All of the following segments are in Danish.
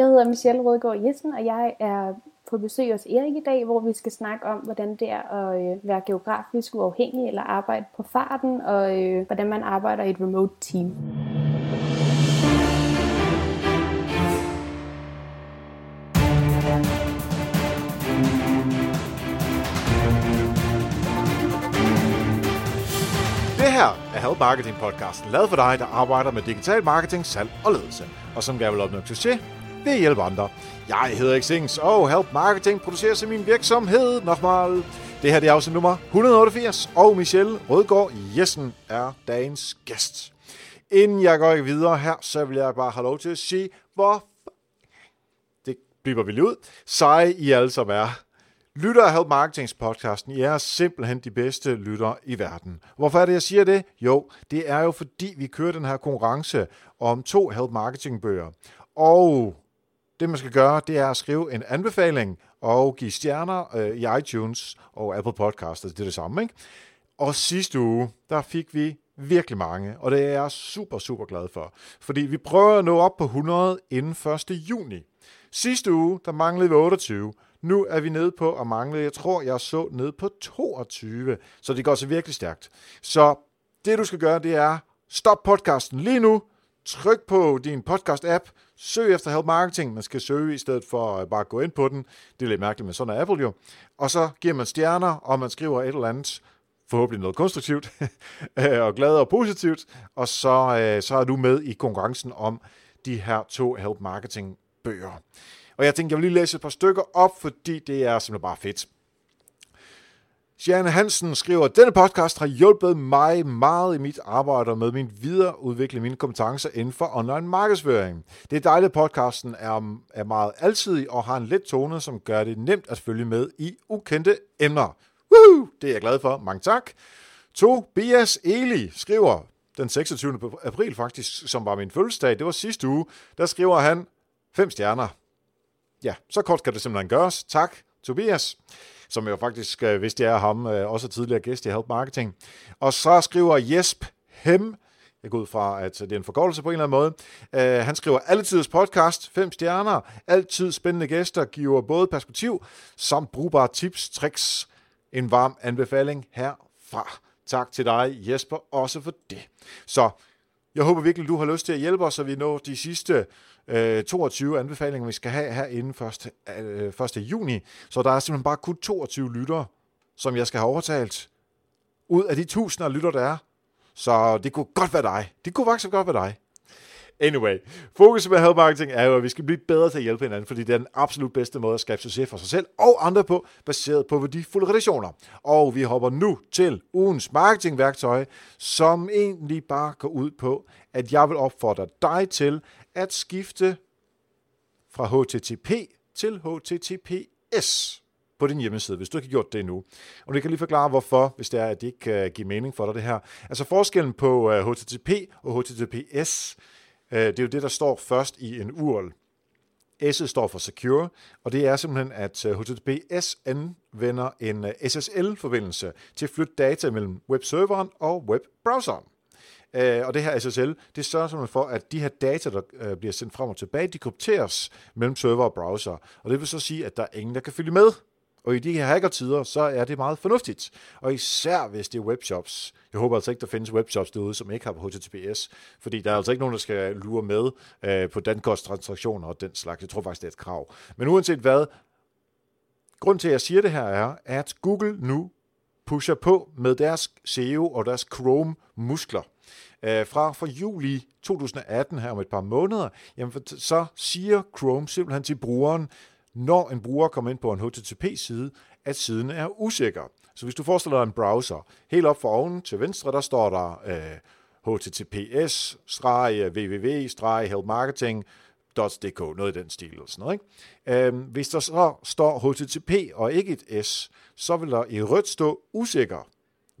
Jeg hedder Michelle Rødgaard Jessen, og jeg er på besøg hos Erik i dag, hvor vi skal snakke om, hvordan det er at øh, være geografisk uafhængig eller arbejde på farten, og øh, hvordan man arbejder i et remote team. Det her er Help Marketing podcasten, lavet for dig, der arbejder med digital marketing, salg og ledelse, og som gerne vil opnå succes ved at hjælpe andre. Jeg hedder Xings, og Help Marketing producerer sig min virksomhed nogmal. Det her det er afsnit nummer 188, og Michelle Rødgaard Jessen er dagens gæst. Inden jeg går videre her, så vil jeg bare have lov til at sige, hvor det bliver vi lige ud, seje I alle som er. Lytter af Help Marketings podcasten, I er simpelthen de bedste lytter i verden. Hvorfor er det, jeg siger det? Jo, det er jo fordi, vi kører den her konkurrence om to Help Marketing bøger. Og det, man skal gøre, det er at skrive en anbefaling og give stjerner øh, i iTunes og Apple Podcasts. Det er det samme, ikke? Og sidste uge, der fik vi virkelig mange, og det er jeg super, super glad for. Fordi vi prøver at nå op på 100 inden 1. juni. Sidste uge, der manglede vi 28. Nu er vi nede på at mangle, jeg tror, jeg så ned på 22. Så det går så virkelig stærkt. Så det, du skal gøre, det er stop podcasten lige nu. Tryk på din podcast-app. Søg efter Help Marketing. Man skal søge i stedet for at bare gå ind på den. Det er lidt mærkeligt, men sådan er Apple jo. Og så giver man stjerner, og man skriver et eller andet forhåbentlig noget konstruktivt øh, og glad og positivt, og så, øh, så er du med i konkurrencen om de her to Help Marketing bøger. Og jeg tænkte, jeg vil lige læse et par stykker op, fordi det er simpelthen bare fedt. Sjane Hansen skriver, at denne podcast har hjulpet mig meget i mit arbejde med min videreudvikling mine kompetencer inden for online markedsføring. Det er dejligt, at podcasten er, er meget alsidig og har en let tone, som gør det nemt at følge med i ukendte emner. Woohoo! Det er jeg glad for. Mange tak. Tobias Eli skriver, den 26. april faktisk, som var min fødselsdag, det var sidste uge, der skriver han fem stjerner. Ja, så kort kan det simpelthen gøres. Tak, Tobias, som jo faktisk, øh, hvis det er ham, også også tidligere gæst i Help Marketing. Og så skriver Jesp Hem, jeg går ud fra, at det er en forkortelse på en eller anden måde. Uh, han skriver, altid podcast, fem stjerner, altid spændende gæster, giver både perspektiv samt brugbare tips, tricks. En varm anbefaling herfra. Tak til dig, Jesper, også for det. Så jeg håber virkelig, du har lyst til at hjælpe os, så vi når de sidste øh, 22 anbefalinger, vi skal have her inden 1. Øh, 1. juni. Så der er simpelthen bare kun 22 lyttere, som jeg skal have overtalt ud af de tusinder af lytter, der er. Så det kunne godt være dig. Det kunne faktisk godt være dig. Anyway, fokus med health Marketing er jo, at vi skal blive bedre til at hjælpe hinanden, fordi det er den absolut bedste måde at skabe succes for sig selv og andre på, baseret på værdifulde relationer. Og vi hopper nu til ugens marketingværktøj, som egentlig bare går ud på, at jeg vil opfordre dig til at skifte fra HTTP til HTTPS på din hjemmeside, hvis du ikke har gjort det endnu. Og det kan lige forklare, hvorfor, hvis det er, at det ikke øh, kan give mening for dig, det her. Altså forskellen på øh, HTTP og HTTPS, øh, det er jo det, der står først i en URL. S står for Secure, og det er simpelthen, at HTTPS anvender en SSL-forbindelse til at flytte data mellem webserveren og webbrowseren. Øh, og det her SSL, det sørger simpelthen for, at de her data, der øh, bliver sendt frem og tilbage, de krypteres mellem server og browser. Og det vil så sige, at der er ingen, der kan følge med. Og i de her hackertider, så er det meget fornuftigt. Og især hvis det er webshops. Jeg håber altså ikke, der findes webshops derude, som ikke har på HTTPS. Fordi der er altså ikke nogen, der skal lure med øh, på dankosttransaktioner og den slags. Jeg tror faktisk, det er et krav. Men uanset hvad, grund til, at jeg siger det her er, at Google nu pusher på med deres SEO og deres Chrome-muskler. Øh, fra, fra juli 2018 her om et par måneder, jamen, så siger Chrome simpelthen til brugeren, når en bruger kommer ind på en HTTP-side, at siden er usikker. Så hvis du forestiller dig en browser, helt op for oven til venstre, der står der øh, https øh, www-helpmarketing.dk, noget i den stil eller sådan noget. Ikke? Øhm, hvis der så står HTTP og ikke et S, så vil der i rødt stå usikker.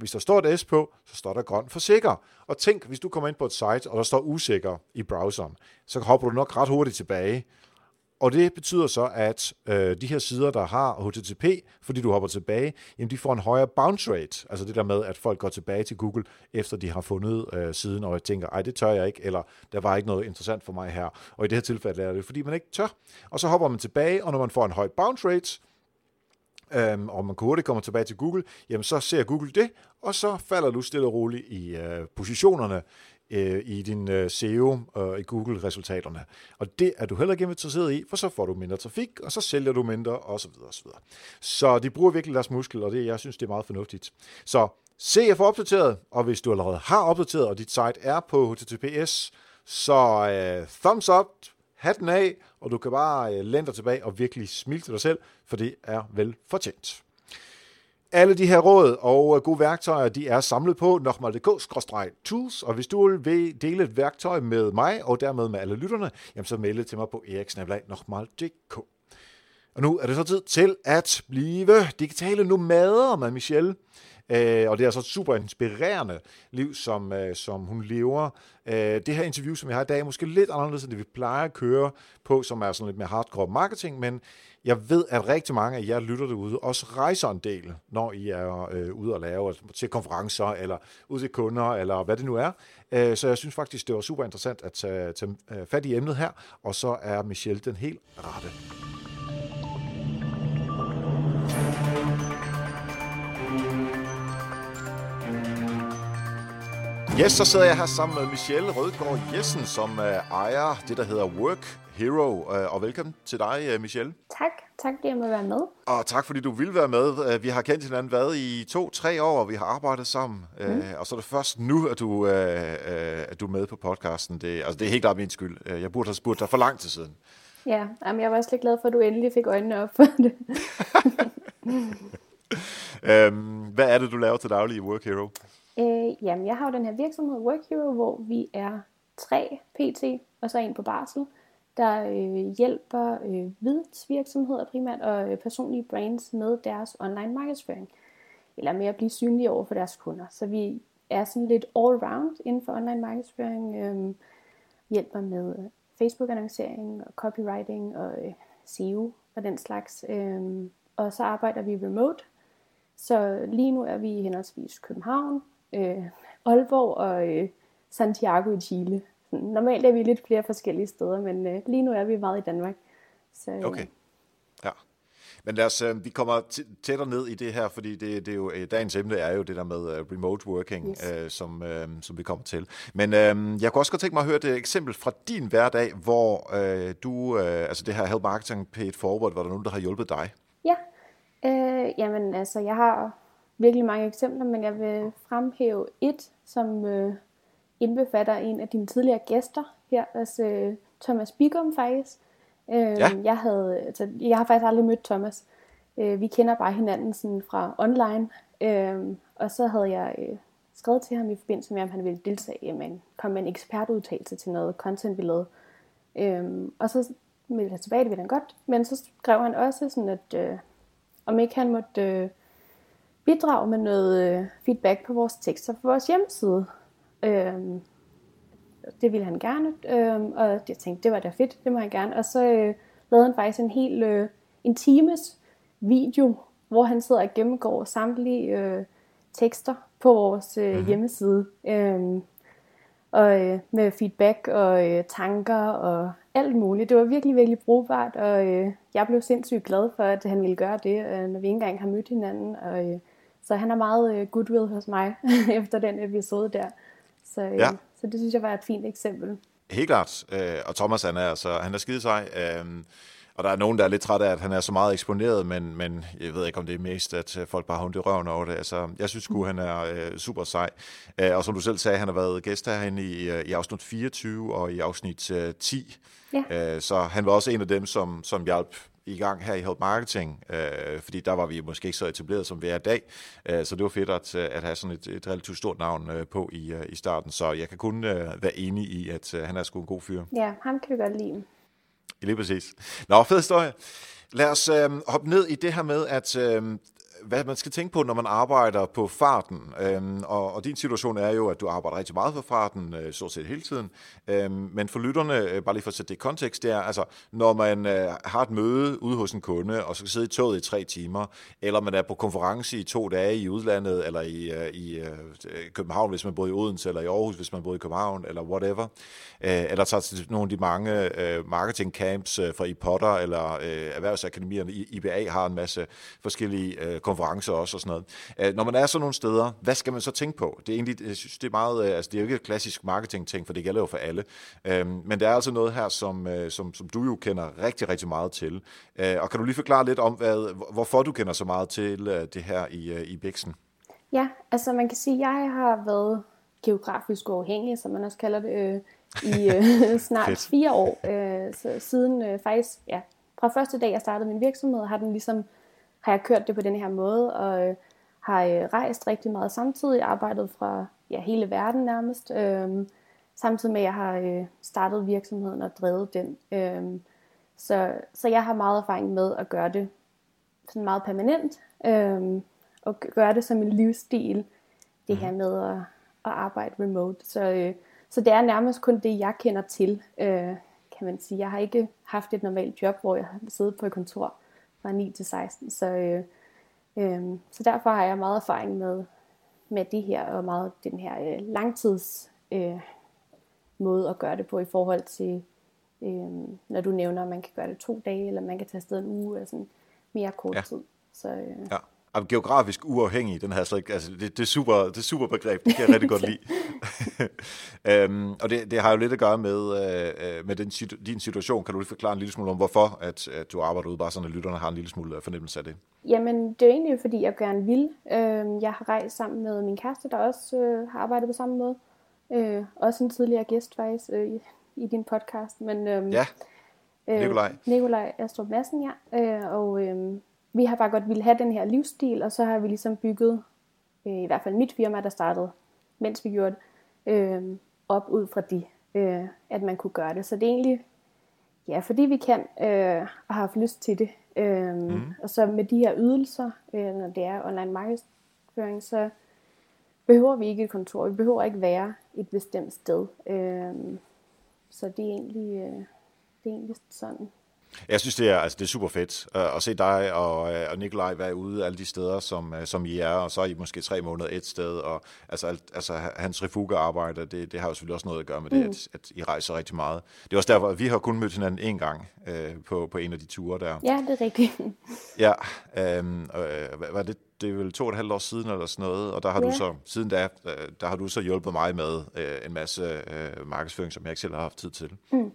Hvis der står et S på, så står der grøn for sikker. Og tænk, hvis du kommer ind på et site, og der står usikker i browseren, så hopper du nok ret hurtigt tilbage og det betyder så, at øh, de her sider, der har HTTP, fordi du hopper tilbage, jamen de får en højere bounce rate. Altså det der med, at folk går tilbage til Google, efter de har fundet øh, siden, og tænker, ej, det tør jeg ikke, eller der var ikke noget interessant for mig her. Og i det her tilfælde er det, fordi man ikke tør. Og så hopper man tilbage, og når man får en høj bounce rate, øhm, og man hurtigt kommer tilbage til Google, jamen så ser Google det, og så falder du stille og roligt i øh, positionerne øh, i din øh, SEO og øh, i Google-resultaterne. Og det er du heller ikke interesseret i, for så får du mindre trafik, og så sælger du mindre, osv. osv. Så de bruger virkelig deres muskel, og det, jeg synes, det er meget fornuftigt. Så se at få opdateret, og hvis du allerede har opdateret, og dit site er på HTTPS, så øh, thumbs up, hatten af, og du kan bare øh, læne dig tilbage og virkelig smile til dig selv, for det er vel fortjent. Alle de her råd og øh, gode værktøjer, de er samlet på nokmal.dk-tools, og hvis du vil dele et værktøj med mig, og dermed med alle lytterne, jamen så melde til mig på eriksnablag.nokmal.dk. Og nu er det så tid til at blive digitale nomader med Michelle. Øh, og det er altså et super inspirerende liv, som, øh, som hun lever. Øh, det her interview, som vi har i dag, er måske lidt anderledes end det, vi plejer at køre på, som er sådan lidt mere hardcore marketing, men jeg ved, at rigtig mange af jer lytter derude også rejser en del, når I er øh, ude og lave altså til konferencer, eller ud til kunder, eller hvad det nu er. Øh, så jeg synes faktisk, det var super interessant at tage, tage øh, fat i emnet her, og så er Michelle den helt rette. Yes, så sidder jeg her sammen med Michelle Rødgaard Jessen, som uh, ejer det, der hedder Work Hero. Uh, og velkommen til dig, uh, Michelle. Tak. Tak, fordi jeg må være med. Og tak, fordi du vil være med. Vi har kendt hinanden været i to-tre år, og vi har arbejdet sammen. Mm. Og så er det først nu, at du, uh, at du er med på podcasten. Det, altså, det er helt klart min skyld. Jeg burde have spurgt dig for lang tid siden. Ja, jamen, jeg var også lidt glad for, at du endelig fik øjnene op for det. um, hvad er det, du laver til daglig i Work Hero? Øh, jamen, jeg har jo den her virksomhed Work Hero, hvor vi er tre PT, og så en på barsel, der øh, hjælper øh, vidensvirksomheder primært og øh, personlige brands med deres online markedsføring. Eller med at blive synlige over for deres kunder. Så vi er sådan lidt all-round inden for online markedsføring. Øh, hjælper med øh, Facebook-annoncering og copywriting og øh, SEO og den slags. Øh, og så arbejder vi remote. Så lige nu er vi i henholdsvis København, øh, Aalborg og øh, Santiago i Chile. Normalt er vi lidt flere forskellige steder, men øh, lige nu er vi meget i Danmark. Så, øh, okay. Ja. Men lad os, øh, vi kommer tættere ned i det her, fordi det, det er jo, øh, dagens emne er jo det der med uh, remote working, yes. øh, som, øh, som vi kommer til. Men øh, jeg kunne også godt tænke mig at høre et eksempel fra din hverdag, hvor øh, du, øh, altså det her Help Marketing Paid Forward, hvor der nogen, der har hjulpet dig. Ja, øh, jamen altså jeg har virkelig mange eksempler, men jeg vil fremhæve et, som øh, indbefatter en af dine tidligere gæster her, altså øh, Thomas Bigum faktisk. Øh, ja. jeg, havde, altså, jeg har faktisk aldrig mødt Thomas. Øh, vi kender bare hinanden sådan fra online. Øh, og så havde jeg øh, skrevet til ham i forbindelse med, om han ville deltage, men kom med en ekspertudtalelse til noget content, vi lavede. Øh, og så meldte jeg tilbage, det ville han godt. Men så skrev han også sådan, at øh, om ikke han måtte... Øh, bidrage med noget øh, feedback på vores tekster på vores hjemmeside. Øhm, det ville han gerne, øhm, og jeg tænkte, det var da fedt, det må han gerne. Og så øh, lavede han faktisk en helt øh, en times video, hvor han sidder og gennemgår samtlige øh, tekster på vores øh, mm-hmm. hjemmeside. Øhm, og øh, med feedback og øh, tanker og alt muligt. Det var virkelig, virkelig brugbart, og øh, jeg blev sindssygt glad for, at han ville gøre det, øh, når vi ikke engang har mødt hinanden. Og, øh, så han er meget øh, goodwill hos mig efter den episode der. Så, øh, ja. så det synes jeg var et fint eksempel. Helt klart. Øh, og Thomas, han er, altså, han er skide sej. Og der er nogen, der er lidt træt af, at han er så meget eksponeret, men, men jeg ved ikke, om det er mest, at folk bare har i røven over det. Altså, jeg synes sgu, han er øh, super sej. Øh, og som du selv sagde, han har været gæst herinde i, i afsnit 24 og i afsnit øh, 10. Ja. Øh, så han var også en af dem, som, som hjalp i gang her i Help Marketing, øh, fordi der var vi måske ikke så etableret, som vi er i dag. Øh, så det var fedt at, at have sådan et, et relativt stort navn øh, på i, øh, i starten. Så jeg kan kun øh, være enig i, at øh, han er sgu en god fyr. Ja, ham kan vi godt lide. Lige præcis. Nå, fed historie. Lad os øh, hoppe ned i det her med, at øh, hvad man skal tænke på, når man arbejder på farten. Øhm, og, og din situation er jo, at du arbejder rigtig meget på farten, øh, stort set hele tiden. Øhm, men for lytterne, øh, bare lige for at sætte det i kontekst, det er, altså, når man øh, har et møde ude hos en kunde, og så skal sidde i toget i tre timer, eller man er på konference i to dage i udlandet, eller i, øh, i øh, København, hvis man bor i Odense, eller i Aarhus, hvis man bor i København, eller whatever, øh, eller tager til nogle af de mange øh, marketing camps øh, fra Potter eller øh, erhvervsakademierne, IBA har en masse forskellige øh, konferencer også og sådan noget. Øh, når man er sådan nogle steder, hvad skal man så tænke på? Det er egentlig, jeg synes, det er meget, øh, altså det er jo ikke et klassisk marketing-ting, for det gælder jo for alle. Øh, men det er altså noget her, som, øh, som, som du jo kender rigtig, rigtig meget til. Og kan du lige forklare lidt om, hvad, hvorfor du kender så meget til det her i, i Bixen? Ja, altså man kan sige, at jeg har været geografisk uafhængig, som man også kalder det, øh, i øh, snart fire år. Øh, så siden øh, faktisk, ja, fra første dag, jeg startede min virksomhed, har den ligesom har jeg kørt det på den her måde, og øh, har øh, rejst rigtig meget samtidig, arbejdet fra ja, hele verden nærmest, øh, samtidig med, at jeg har øh, startet virksomheden og drevet den. Øh, så, så jeg har meget erfaring med at gøre det sådan meget permanent, øh, og gøre det som en livsstil, det her mhm. med at, at arbejde remote. Så, øh, så det er nærmest kun det, jeg kender til, øh, kan man sige. Jeg har ikke haft et normalt job, hvor jeg har siddet på et kontor fra 9 til 16. Så, øh, øh, så derfor har jeg meget erfaring med, med det her, og meget den her øh, langtids øh, måde at gøre det på i forhold til, øh, når du nævner, at man kan gøre det to dage, eller man kan tage afsted en uge, eller sådan mere kort ja. tid. Så, øh, ja geografisk uafhængig, den her slet ikke, altså det, det, er super, det er super begreb, det kan jeg rigtig godt lide. um, og det, det har jo lidt at gøre med, uh, med den, din situation. Kan du lige forklare en lille smule om, hvorfor at, at du arbejder ude, bare sådan at lytterne har en lille smule øh, fornemmelse af det? Jamen, det er egentlig fordi, jeg gerne vil. Uh, jeg har rejst sammen med min kæreste, der også uh, har arbejdet på samme måde. Uh, også en tidligere gæst faktisk uh, i, i din podcast. Men, uh, ja, Nikolaj. Uh, Nikolaj Astrup Madsen, ja. Uh, og uh, vi har bare godt ville have den her livsstil, og så har vi ligesom bygget, øh, i hvert fald mit firma, der startede, mens vi gjorde det, øh, op ud fra de, øh, at man kunne gøre det. Så det er egentlig, ja, fordi vi kan øh, og har haft lyst til det. Øh, mm. Og så med de her ydelser, øh, når det er online markedsføring, så behøver vi ikke et kontor. Vi behøver ikke være et bestemt sted. Øh, så det er egentlig, øh, det er egentlig sådan. Jeg synes, det er, altså, det er super fedt uh, at se dig og, uh, og Nikolaj være ude alle de steder, som, uh, som I er, og så er I måske tre måneder et sted, og altså, alt, altså hans refuga-arbejde, det, det har jo selvfølgelig også noget at gøre med det, mm. at, at I rejser rigtig meget. Det er også derfor, at vi har kun mødt hinanden én gang uh, på, på en af de ture der. Ja, det er rigtigt. ja, um, uh, var det det er vel to og et halvt år siden eller sådan noget, og der har ja. du så, siden da, der har du så hjulpet mig med øh, en masse øh, markedsføring, som jeg ikke selv har haft tid til. Mm.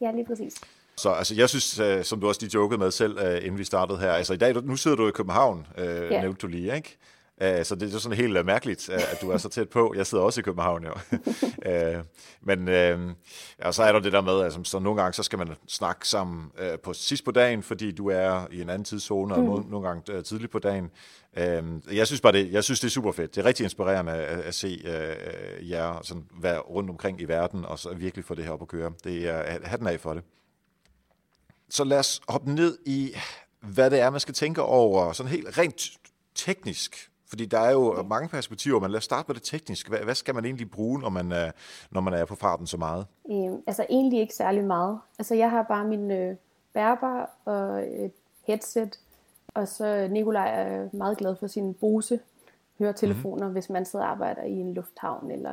Ja, lige præcis. Så altså, jeg synes, uh, som du også lige jokede med selv, uh, inden vi startede her, altså i dag, nu sidder du i København, uh, yeah. nævnte du lige, ikke? Uh, så det er sådan helt uh, mærkeligt, at du er så tæt på. Jeg sidder også i København, jo. men uh, ja, så er der det der med, altså, så nogle gange så skal man snakke sammen på sidst på dagen, fordi du er i en anden tidszone, og mm. nogle gange tidligt på dagen. Uh, jeg synes bare, det, jeg synes, det er super fedt. Det er rigtig inspirerende at, at se uh, jer sådan, være rundt omkring i verden, og så virkelig få det her op at køre. Det er hatten af for det. Så lad os hoppe ned i, hvad det er, man skal tænke over, sådan helt rent teknisk. Fordi der er jo mange perspektiver, men lad os starte med det tekniske. Hvad, hvad skal man egentlig bruge, når man, er, når man er på farten så meget? Øhm, altså egentlig ikke særlig meget. Altså jeg har bare min øh, bærbar og et headset, og så Nikolaj er meget glad for sin Bose høretelefoner, mm-hmm. hvis man sidder og arbejder i en lufthavn eller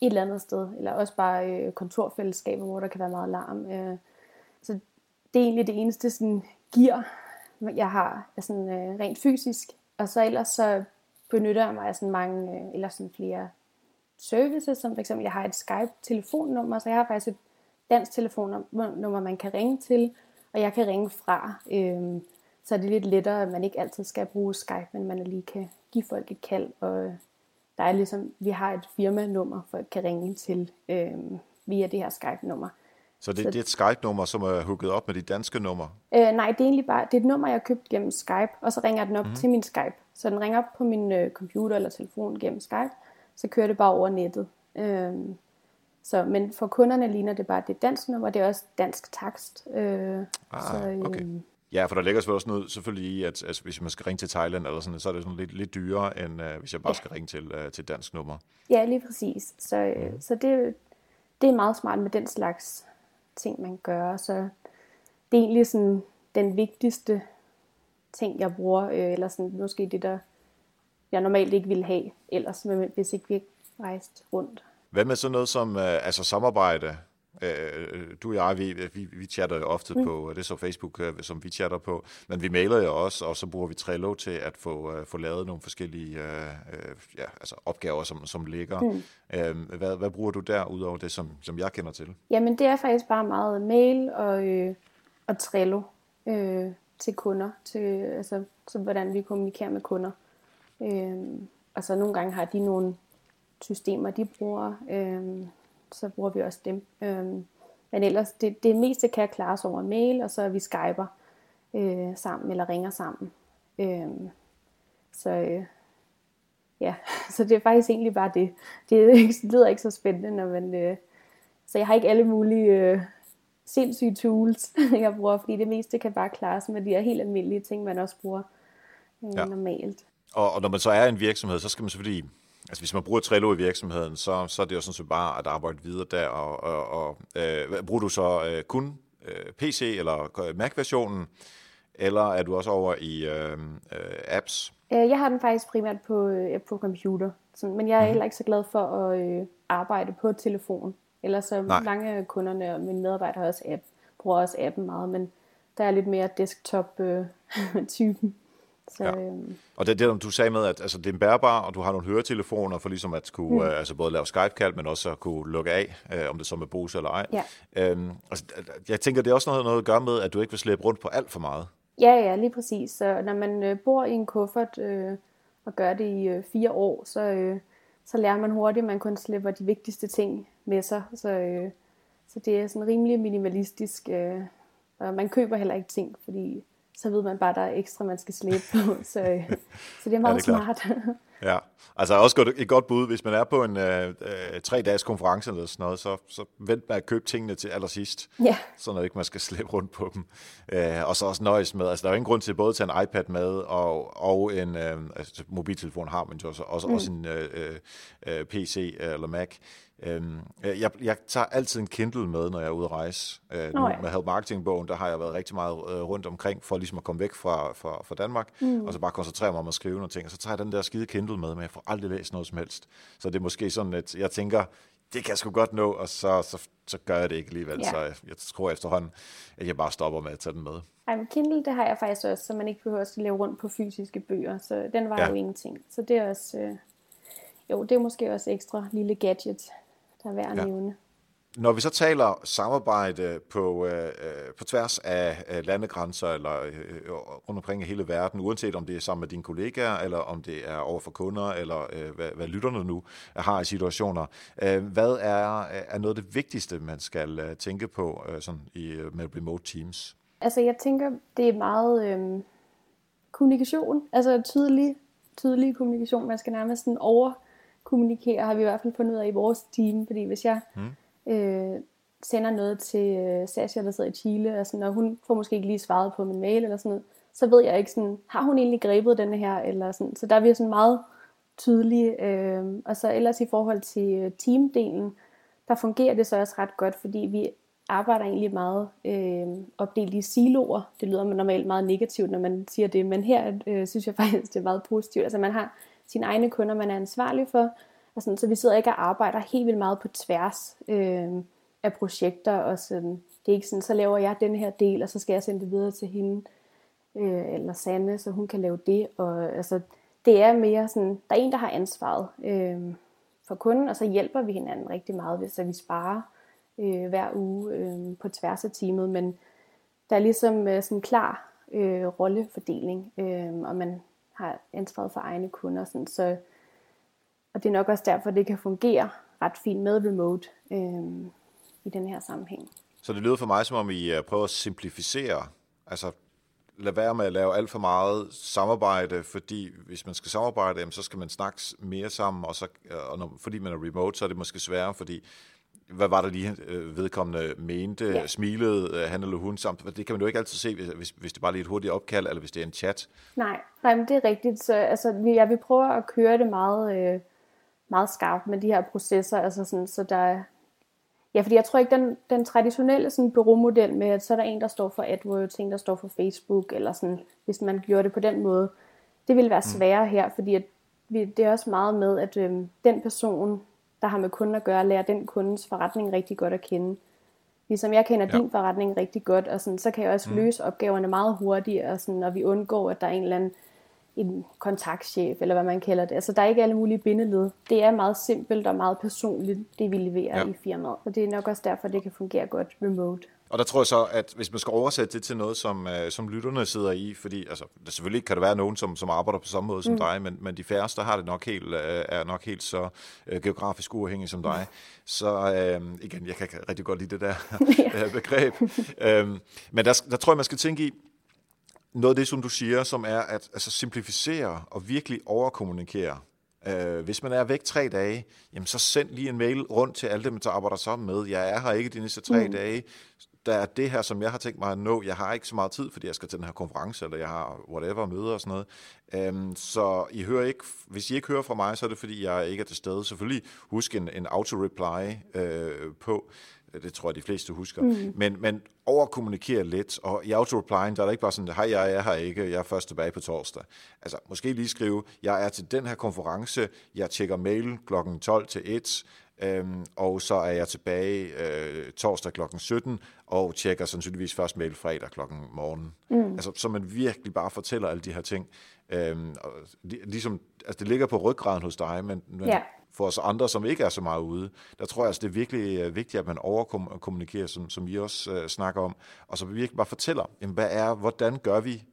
et eller andet sted, eller også bare øh, kontorfællesskaber, hvor der kan være meget larm. Øh, så det er egentlig det eneste sådan, gear, jeg har sådan, øh, rent fysisk. Og så ellers så benytter jeg mig af sådan mange, øh, eller sådan flere services, som f.eks. jeg har et Skype-telefonnummer, så jeg har faktisk et dansk telefonnummer, man kan ringe til, og jeg kan ringe fra. Øh, så er det lidt lettere, at man ikke altid skal bruge Skype, men man lige kan give folk et kald, og der er ligesom, vi har et firmanummer, folk kan ringe til øh, via det her Skype-nummer. Så det, så det er et Skype-nummer, som er hooket op med dit danske nummer? Øh, nej, det er egentlig bare det er et nummer, jeg har købt gennem Skype, og så ringer den op mm-hmm. til min Skype. Så den ringer op på min øh, computer eller telefon gennem Skype, så kører det bare over nettet. Øh, så, men for kunderne ligner det bare det danske nummer, det er også dansk takst. Øh, ah, så, øh, okay. Ja, for der ligger selvfølgelig også noget selvfølgelig i, at altså, hvis man skal ringe til Thailand eller sådan, så er det sådan lidt, lidt dyrere, end uh, hvis jeg bare ja. skal ringe til, uh, til dansk nummer. Ja, lige præcis. Så, mm. så det, det er meget smart med den slags ting, man gør. Så det er egentlig sådan den vigtigste ting, jeg bruger, øh, eller sådan måske det, der jeg normalt ikke ville have ellers, hvis ikke vi rejste rundt. Hvad med sådan noget som øh, altså samarbejde? Øh, du og jeg, vi, vi, vi chatter jo ofte mm. på, det er så Facebook, øh, som vi chatter på, men vi mailer jo også, og så bruger vi Trello til at få, uh, få lavet nogle forskellige uh, ja, altså opgaver, som, som ligger. Mm. Uh, hvad, hvad bruger du der, udover det, som, som jeg kender til? Jamen, det er faktisk bare meget mail og, øh, og Trello øh, til kunder, til, altså, så hvordan vi kommunikerer med kunder. Øh, og så nogle gange har de nogle systemer, de bruger. Øh, så bruger vi også dem. Øhm, men ellers, det, det meste kan klares over mail, og så er vi skyper øh, sammen, eller ringer sammen. Øhm, så øh, ja, så det er faktisk egentlig bare det. Det lyder ikke så spændende, når man... Øh, så jeg har ikke alle mulige øh, sindssyge tools, jeg bruger, fordi det meste kan bare klares med de her helt almindelige ting, man også bruger øh, ja. normalt. Og, og når man så er en virksomhed, så skal man selvfølgelig Altså hvis man bruger Trello i virksomheden, så, så er det jo sådan set bare at arbejde videre der. Og, og, og øh, bruger du så øh, kun øh, PC eller Mac-versionen, eller er du også over i øh, øh, apps? Øh, jeg har den faktisk primært på, øh, på computer, sådan, men jeg er mm. heller ikke så glad for at øh, arbejde på telefon. Ellers så Nej. mange af kunderne og mine medarbejdere har også app, bruger også appen meget, men der er lidt mere desktop-typen. Øh, Så, ja. øhm. Og det det, du sagde med, at altså, det er en bærbar, og du har nogle høretelefoner for ligesom at kunne mm. øh, altså både lave Skype-kald, men også at kunne lukke af, øh, om det så med Bose eller ej. Ja. Øhm, altså, jeg tænker, det er også noget, noget at gøre med, at du ikke vil slæbe rundt på alt for meget. Ja, ja, lige præcis. Så når man øh, bor i en kuffert øh, og gør det i øh, fire år, så, øh, så lærer man hurtigt, at man kun slipper de vigtigste ting med sig. Så, øh, så det er sådan rimelig minimalistisk, øh, og man køber heller ikke ting, fordi så ved man bare, at der er ekstra, man skal slæbe på. Så, øh, så det er meget ja, det er smart. ja, altså også godt, et godt bud, hvis man er på en øh, øh, tre-dages konference eller sådan noget, så, så vent med at købe tingene til allersidst, ja. så når ikke man skal slæbe rundt på dem. Øh, og så også nøjes med, altså der er jo ingen grund til både at tage en iPad med, og, og en øh, altså, mobiltelefon har man jo også, også, mm. også en øh, øh, PC eller Mac. Øhm, øh, jeg, jeg tager altid en Kindle med, når jeg er ude at rejse. Øh, nu, ja. Med Help Marketing-bogen, der har jeg været rigtig meget øh, rundt omkring, for ligesom at komme væk fra, fra, fra Danmark, mm. og så bare koncentrere mig om at skrive nogle ting. Og så tager jeg den der skide Kindle med, men jeg får aldrig læst noget som helst. Så det er måske sådan, at jeg tænker, det kan jeg sgu godt nå, og så, så, så gør jeg det ikke alligevel. Ja. Så jeg, jeg tror efterhånden, at jeg bare stopper med at tage den med. Ej, men Kindle, det har jeg faktisk også, så man ikke behøver at leve rundt på fysiske bøger, så den var ja. jo ingenting. Så det er også, øh, jo, det er måske også ekstra lille gadget, der er værd at ja. nævne. Når vi så taler samarbejde på, øh, øh, på tværs af, landegrænser eller øh, rundt omkring i hele verden, uanset om det er sammen med dine kollegaer, eller om det er over for kunder, eller øh, hvad, hvad lytterne nu har i situationer, øh, hvad er, er noget af det vigtigste, man skal øh, tænke på øh, sådan i, øh, med remote teams? Altså jeg tænker, det er meget øh, kommunikation, altså tydelig, tydelig kommunikation. Man skal nærmest sådan over kommunikere, har vi i hvert fald fundet ud af i vores team, fordi hvis jeg mm. øh, sender noget til øh, Sasha, der sidder i Chile, og, sådan, og hun får måske ikke lige svaret på min mail, eller sådan noget, så ved jeg ikke sådan, har hun egentlig grebet denne her, eller sådan, så der er vi sådan meget tydelige, øh, og så ellers i forhold til øh, teamdelen, der fungerer det så også ret godt, fordi vi arbejder egentlig meget øh, opdelt i siloer. Det lyder normalt meget negativt, når man siger det, men her øh, synes jeg faktisk, det er meget positivt. Altså man har sine egne kunder, man er ansvarlig for. Og sådan, så vi sidder ikke og arbejder helt vildt meget på tværs øh, af projekter. Og sådan. Det er ikke sådan, så laver jeg den her del, og så skal jeg sende det videre til hende øh, eller Sanne, så hun kan lave det. Og, altså, det er mere sådan, der er en, der har ansvaret øh, for kunden, og så hjælper vi hinanden rigtig meget, hvis vi sparer øh, hver uge øh, på tværs af teamet. Men der er ligesom øh, sådan en klar øh, rollefordeling, øh, og man har ansvaret for egne kunder. Sådan, så, og det er nok også derfor, det kan fungere ret fint med remote øh, i den her sammenhæng. Så det lyder for mig, som om I øh, prøver at simplificere, altså lad være med at lave alt for meget samarbejde, fordi hvis man skal samarbejde, så skal man snakke mere sammen, og, så, øh, og når, fordi man er remote, så er det måske sværere, fordi hvad var der lige øh, vedkommende mente, ja. smilede øh, han eller hun samt. Det kan man jo ikke altid se, hvis, hvis det bare lige er et hurtigt opkald, eller hvis det er en chat. Nej, nej men det er rigtigt. Så, altså, vi, ja, vi prøver at køre det meget, øh, meget skarpt med de her processer, altså sådan, så der Ja, fordi jeg tror ikke, den, den traditionelle sådan, bureaumodel med, at så er der en, der står for AdWords, en, der står for Facebook, eller sådan, hvis man gjorde det på den måde, det ville være mm. sværere her, fordi at vi, det er også meget med, at øh, den person, der har med kunden at gøre, lærer den kundens forretning rigtig godt at kende. Ligesom jeg kender ja. din forretning rigtig godt, og sådan, så kan jeg også mm. løse opgaverne meget hurtigere, og, sådan, og vi undgår, at der er en eller anden en kontaktchef, eller hvad man kalder det. Altså, der er ikke alle mulige bindeled. Det er meget simpelt og meget personligt, det vi leverer ja. i firmaet. Og det er nok også derfor, det kan fungere godt remote. Og der tror jeg så, at hvis man skal oversætte det til noget, som, uh, som lytterne sidder i, fordi altså, der selvfølgelig kan der være nogen, som, som arbejder på samme måde som mm. dig, men, men de færreste har det nok helt, uh, er nok helt så uh, geografisk uafhængige som dig. Så uh, igen, jeg kan rigtig godt lide det der ja. begreb. uh, men der, der tror jeg, man skal tænke i, noget af det, som du siger, som er at altså, simplificere og virkelig overkommunikere. Øh, hvis man er væk tre dage, jamen så send lige en mail rundt til alle dem, der arbejder sammen med. Jeg er her ikke de næste tre mm. dage. Der er det her, som jeg har tænkt mig at nå. Jeg har ikke så meget tid, fordi jeg skal til den her konference, eller jeg har whatever, møder og sådan noget. Øhm, så I hører ikke, hvis I ikke hører fra mig, så er det, fordi jeg ikke er til stede. Selvfølgelig husk en, en auto-reply øh, på. Det tror jeg, de fleste husker. Mm. Men, men overkommunikere lidt, og i auto-replyen, der er det ikke bare sådan, hej, jeg er her ikke, jeg er først tilbage på torsdag. Altså, måske lige skrive, jeg er til den her konference, jeg tjekker mail klokken 12 til 1, øhm, og så er jeg tilbage øh, torsdag klokken 17, og tjekker sandsynligvis først mail fredag klokken morgen. Mm. Altså, så man virkelig bare fortæller alle de her ting. Øhm, og, ligesom, altså, det ligger på ryggraden hos dig, men, men ja for os andre, som ikke er så meget ude. Der tror jeg, altså, det er virkelig øh, vigtigt, at man overkommunikerer, som, som I også uh, snakker om, og så virkelig bare fortæller, jamen, hvad er, hvordan gør vi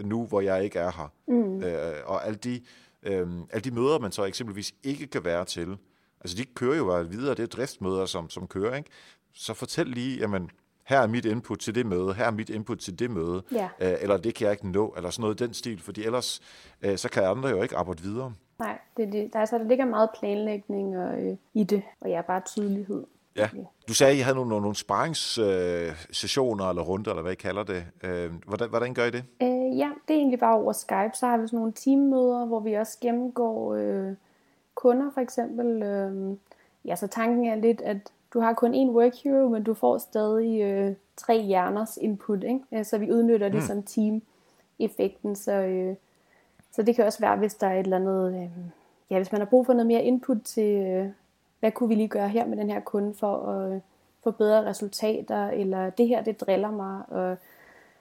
nu, hvor jeg ikke er her? Mm. Uh, og alle de, uh, alle de møder, man så eksempelvis ikke kan være til, altså de kører jo bare videre, det er driftsmøder, som, som kører, ikke? Så fortæl lige, jamen, her er mit input til det møde, her er mit input til det møde, ja. uh, eller det kan jeg ikke nå, eller sådan noget den stil, fordi ellers uh, så kan andre jo ikke arbejde videre. Nej, det, det, der, altså, der ligger meget planlægning og, øh, i det, og ja, bare tydelighed. Ja. Du sagde, at I havde nogle, nogle, nogle sparringssessioner øh, eller runder, eller hvad I kalder det. Øh, hvordan, hvordan gør I det? Øh, ja, det er egentlig bare over Skype. Så har vi sådan nogle teammøder, hvor vi også gennemgår øh, kunder for eksempel. Øh, ja, så tanken er lidt, at du har kun én work hero, men du får stadig øh, tre hjerners input. Ikke? Så vi udnytter det mm. som team-effekten. Så... Øh, så det kan også være, hvis der er et eller andet, øh, ja, hvis man har brug for noget mere input til, øh, hvad kunne vi lige gøre her med den her kunde for at øh, få bedre resultater, eller det her, det driller mig, og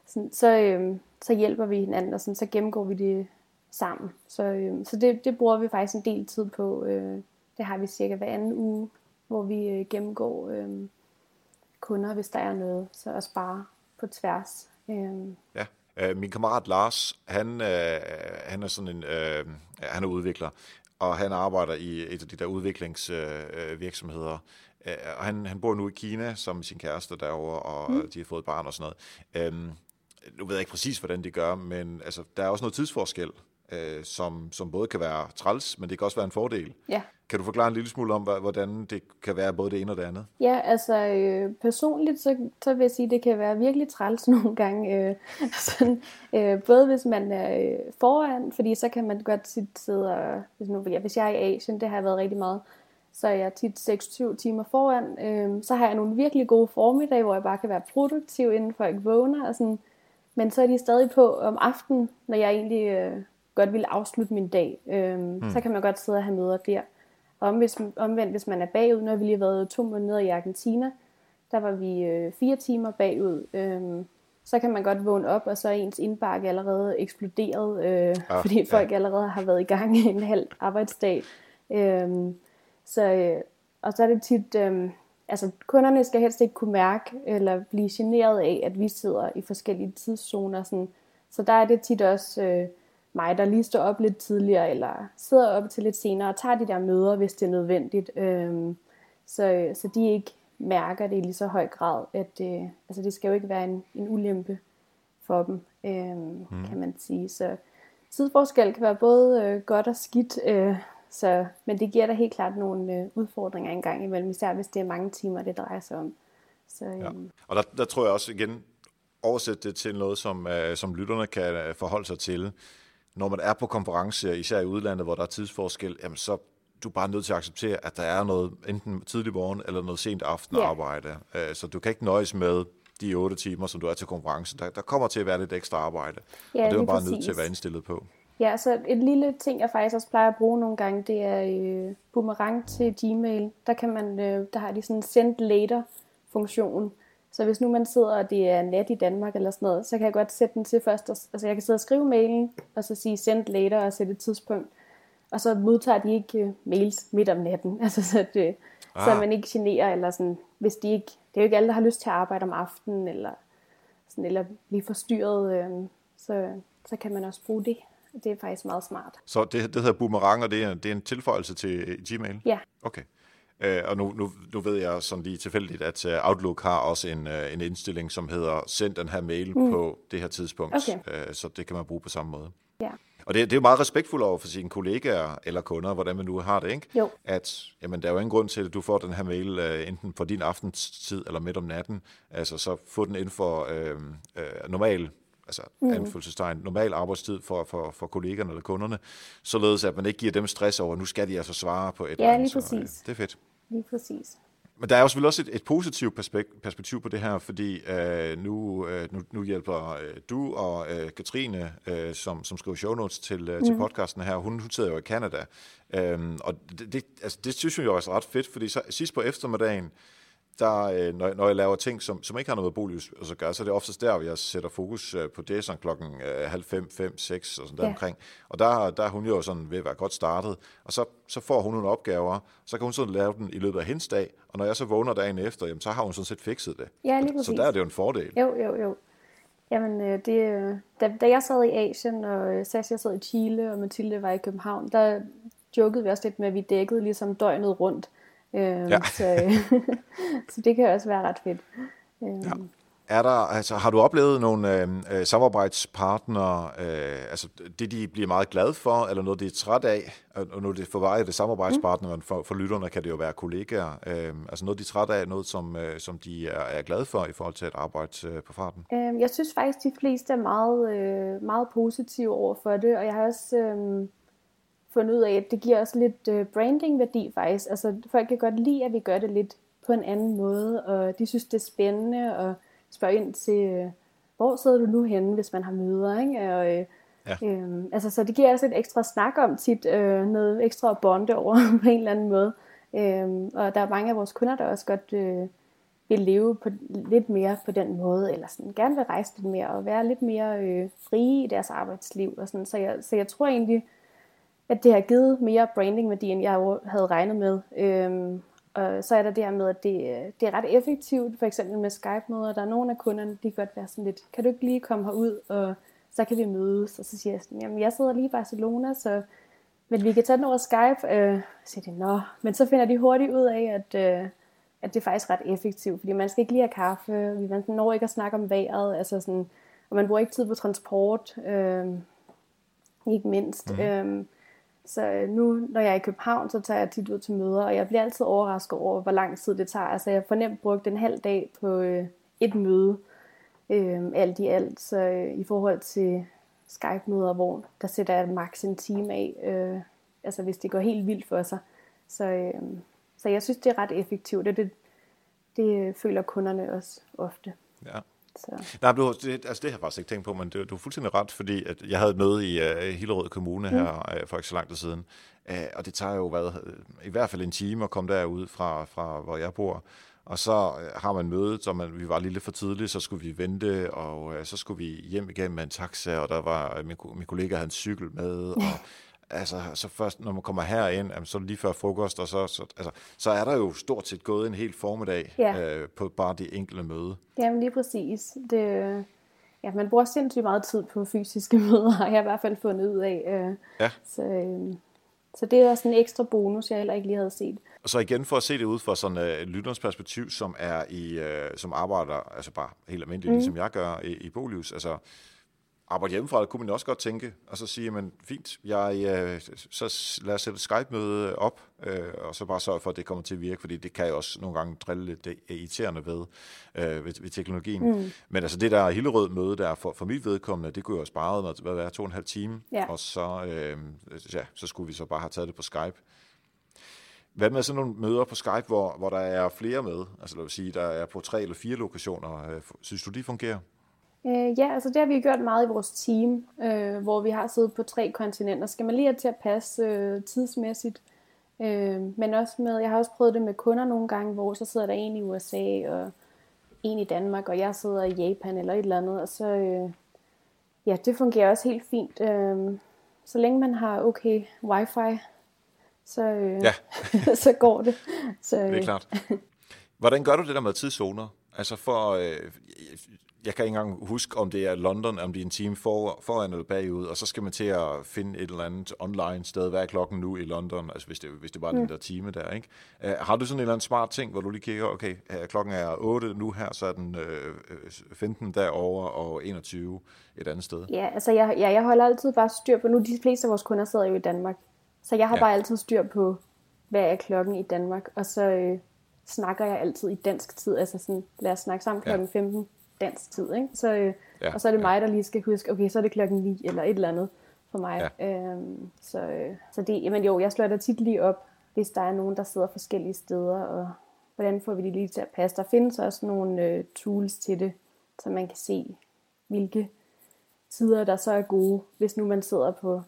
sådan, så, øh, så hjælper vi hinanden, og sådan, så gennemgår vi det sammen. Så, øh, så det, det bruger vi faktisk en del tid på. Øh, det har vi cirka hver anden uge, hvor vi øh, gennemgår øh, kunder, hvis der er noget, så også bare på tværs. Øh. Ja. Øh, min kammerat Lars, han, øh, han er sådan en, øh, han er udvikler, og han arbejder i et af de der udviklingsvirksomheder. Øh, og han, han bor nu i Kina som sin kæreste derovre, og mm. de har fået et barn og sådan noget. Øh, nu ved jeg ikke præcis, hvordan de gør, men altså, der er også noget tidsforskel øh, som, som både kan være træls, men det kan også være en fordel. Ja. Kan du forklare en lille smule om, hvordan det kan være både det ene og det andet? Ja, altså øh, personligt, så, så vil jeg sige, at det kan være virkelig træls nogle gange. Øh, sådan, øh, både hvis man er øh, foran, fordi så kan man godt sidde og, hvis, nu, ja, hvis jeg er i Asien, det har jeg været rigtig meget, så er jeg tit 26 timer foran. Øh, så har jeg nogle virkelig gode formiddag, hvor jeg bare kan være produktiv, inden folk vågner. Og sådan, men så er de stadig på om aftenen, når jeg egentlig... Øh, godt ville afslutte min dag, øhm, mm. så kan man godt sidde og have møder der. Og omvendt, omvendt, hvis man er bagud, nu har vi lige været to måneder i Argentina, der var vi øh, fire timer bagud, øhm, så kan man godt vågne op, og så er ens indbakke allerede eksploderet, øh, ah, fordi folk ja. allerede har været i gang i en halv arbejdsdag. Øhm, så, øh, og så er det tit, øh, altså kunderne skal helst ikke kunne mærke eller blive generet af, at vi sidder i forskellige tidszoner. Sådan. Så der er det tit også... Øh, mig, der lige står op lidt tidligere, eller sidder op til lidt senere og tager de der møder, hvis det er nødvendigt. Øhm, så, så de ikke mærker det i lige så høj grad, at øh, altså det skal jo ikke være en, en ulempe for dem, øhm, mm. kan man sige. Så tidsforskel kan være både øh, godt og skidt, øh, Så, men det giver da helt klart nogle øh, udfordringer engang imellem, især hvis det er mange timer, det drejer sig om. Så, ja. Øhm. Og der, der tror jeg også igen, oversætte det til noget, som, øh, som lytterne kan øh, forholde sig til. Når man er på konferencer, især i udlandet, hvor der er tidsforskel, jamen så du er bare nødt til at acceptere, at der er noget enten tidlig morgen eller noget sent aften yeah. arbejde. Øh, så du kan ikke nøjes med de otte timer, som du er til konferencen. Der, der kommer til at være lidt ekstra arbejde, ja, og det er bare præcis. nødt til at være indstillet på. Ja, så et lille ting, jeg faktisk også plejer at bruge nogle gange, det er øh, boomerang til Gmail. Der kan man, øh, der har de sådan en send later funktion. Så hvis nu man sidder, og det er nat i Danmark eller sådan noget, så kan jeg godt sætte den til først. Altså jeg kan sidde og skrive mailen, og så sige send later og sætte et tidspunkt. Og så modtager de ikke øh, mails midt om natten. Altså så, det, øh, ah. så man ikke generer, eller sådan, hvis de ikke, det er jo ikke alle, der har lyst til at arbejde om aftenen, eller, sådan, eller blive forstyrret, øh, så, så kan man også bruge det. Det er faktisk meget smart. Så det, det hedder boomerang, og det er, det er en tilføjelse til Gmail? Ja. Okay. Øh, og nu, nu, nu ved jeg sådan lige tilfældigt, at uh, Outlook har også en, uh, en indstilling, som hedder send den her mail mm. på det her tidspunkt. Okay. Uh, så det kan man bruge på samme måde. Ja. Og det, det er jo meget respektfuldt over for sine kollegaer eller kunder, hvordan man nu har det, ikke? Jo. At jamen, der er jo ingen grund til, at du får den her mail enten på din aftenstid eller midt om natten. Altså så få den inden for uh, uh, normal altså mm. anfølgelsestegn, normal arbejdstid for, for, for kollegerne eller kunderne, således at man ikke giver dem stress over, nu skal de altså svare på et Ja, lige præcis. Så, øh, det er fedt. Lige præcis. Men der er jo selvfølgelig også et, et positivt perspektiv på det her, fordi øh, nu, øh, nu, nu hjælper øh, du og øh, Katrine, øh, som, som skriver show notes til, øh, til mm. podcasten her, hun, hun sidder jo i Canada. Øhm, og det, det, altså, det synes jeg jo også er ret fedt, fordi så, sidst på eftermiddagen, der, øh, når, når jeg laver ting, som, som ikke har noget med bolig at gøre, så er det oftest der, hvor jeg sætter fokus øh, på det, sådan klokken øh, halv fem, fem, seks og sådan der ja. omkring. Og der, der er hun jo sådan ved at være godt startet, og så, så får hun nogle opgaver, så kan hun sådan lave den i løbet af hendes dag, og når jeg så vågner dagen efter, jamen, så har hun sådan set fikset det. Ja, lige præcis. Så der er det jo en fordel. Jo, jo, jo. Jamen, det, da, da jeg sad i Asien, og Sasha sad i Chile, og Mathilde var i København, der jokede vi også lidt med, at vi dækkede ligesom døgnet rundt. Øh, ja. så, så det kan også være ret fedt. Øh. Ja. Er der, altså, har du oplevet nogle øh, øh, samarbejdspartnere, øh, altså det de bliver meget glade for, eller noget de er træt af, og nu det for vej det samarbejdspartnere, mm. for, for lytterne kan det jo være kollegaer, øh, altså noget de er træt af, noget som, øh, som de er, er glade for i forhold til at arbejde øh, på farten? Øh, jeg synes faktisk, de fleste er meget, øh, meget positive over for det, og jeg har også... Øh, fundet ud af, at det giver også lidt øh, branding-værdi faktisk. Altså folk kan godt lide, at vi gør det lidt på en anden måde, og de synes, det er spændende at spørge ind til, øh, hvor sidder du nu henne, hvis man har møder, ikke? Og, øh, ja. øh, altså, så det giver også et ekstra snak om tit, øh, noget ekstra bonde over på en eller anden måde. Øh, og der er mange af vores kunder, der også godt øh, vil leve på, lidt mere på den måde, eller sådan, gerne vil rejse lidt mere, og være lidt mere øh, frie i deres arbejdsliv. Og sådan. Så, jeg, så jeg tror egentlig, at det har givet mere brandingværdi, end jeg havde regnet med. Øhm, og så er der det her med, at det, det er ret effektivt, for eksempel med Skype-møder. Der er nogle af kunderne, de kan godt være sådan lidt, kan du ikke lige komme herud, og så kan vi mødes. Og så siger jeg sådan, jamen jeg sidder lige i Barcelona, så men vi kan tage den over Skype. Øh, så siger de, nå. Men så finder de hurtigt ud af, at, øh, at det er faktisk ret effektivt, fordi man skal ikke lige have kaffe, man når ikke at snakke om vejret, altså sådan, og man bruger ikke tid på transport, øh, ikke mindst. Mm. Øh, så øh, nu, når jeg er i København, så tager jeg tit ud til møder, og jeg bliver altid overrasket over, hvor lang tid det tager. Altså jeg får nemt brugt en halv dag på øh, et møde, øh, alt i alt. Så øh, i forhold til Skype-møder, hvor der sætter jeg maks en time af, øh, altså hvis det går helt vildt for sig. Så, øh, så jeg synes, det er ret effektivt, og det, det føler kunderne også ofte. Ja. Så. Nej, du, det, altså det har jeg faktisk ikke tænkt på, men du, du er fuldstændig ret, fordi at jeg havde et møde i uh, Hillerød Kommune her mm. uh, for ikke så lang tid siden, uh, og det tager jo hvad, i hvert fald en time at komme derud fra, fra hvor jeg bor, og så har man mødet, så man, vi var lidt for tidligt, så skulle vi vente, og uh, så skulle vi hjem igen med en taxa, og der var uh, min, min kollega havde en cykel med, og altså, så først, når man kommer herind, så er det lige før frokost, og så, så, altså, så er der jo stort set gået en hel formiddag ja. øh, på bare det enkelte møde. Jamen lige præcis. Det, ja, man bruger sindssygt meget tid på fysiske møder, har jeg i hvert fald fundet ud af. Øh, ja. Så, øh, så det er sådan en ekstra bonus, jeg heller ikke lige havde set. Og så igen for at se det ud fra sådan uh, lytterens perspektiv, som er i, uh, som arbejder, altså bare helt almindeligt, mm. ligesom jeg gør i, i Bolius, altså arbejde hjemmefra, kunne man også godt tænke, og så sige, men fint, jeg, øh, så lad os sætte Skype-møde op, øh, og så bare sørge for, at det kommer til at virke, fordi det kan jo også nogle gange drille lidt irriterende ved, øh, ved, ved teknologien. Mm. Men altså det der Hillerød møde der, for, for mit vedkommende, det kunne jo have sparet, hvad være to og en halv time, ja. og så, øh, ja, så skulle vi så bare have taget det på Skype. Hvad med sådan nogle møder på Skype, hvor, hvor der er flere med? Altså lad os sige, der er på tre eller fire lokationer. Synes du, de fungerer? Øh, ja, altså det har vi gjort meget i vores team, øh, hvor vi har siddet på tre kontinenter. Skal man lige have til at passe øh, tidsmæssigt. Øh, men også med, jeg har også prøvet det med kunder nogle gange, hvor så sidder der en i USA og en i Danmark, og jeg sidder i Japan eller et eller andet. Og så, øh, ja, det fungerer også helt fint. Øh, så længe man har okay wifi, så, øh, ja. så går det. Så, øh. Det er klart. Hvordan gør du det der med tidszoner? Altså for, øh, jeg kan ikke engang huske, om det er London, om det er en time for, foran eller bagud, og så skal man til at finde et eller andet online sted. Hvad er klokken nu i London? Altså hvis det, hvis det bare mm. den der time der, ikke? Uh, har du sådan en eller anden smart ting, hvor du lige kigger, okay, her, klokken er 8 nu her, så er den øh, 15 derovre og 21 et andet sted? Ja, altså jeg, ja, jeg holder altid bare styr på, nu de fleste af vores kunder sidder jo i Danmark, så jeg har ja. bare altid styr på, hvad er klokken i Danmark, og så øh, snakker jeg altid i dansk tid, altså sådan, lad os snakke sammen klokken ja. 15 dansk tid. Ikke? Så, øh, ja, og så er det mig, der lige skal huske, okay, så er det klokken 9 eller et eller andet for mig. Ja. Øhm, så, øh, så det, jamen jo, jeg slår da tit lige op, hvis der er nogen, der sidder forskellige steder, og hvordan får vi det lige til at passe. Der findes også nogle øh, tools til det, så man kan se, hvilke tider, der så er gode, hvis nu man sidder på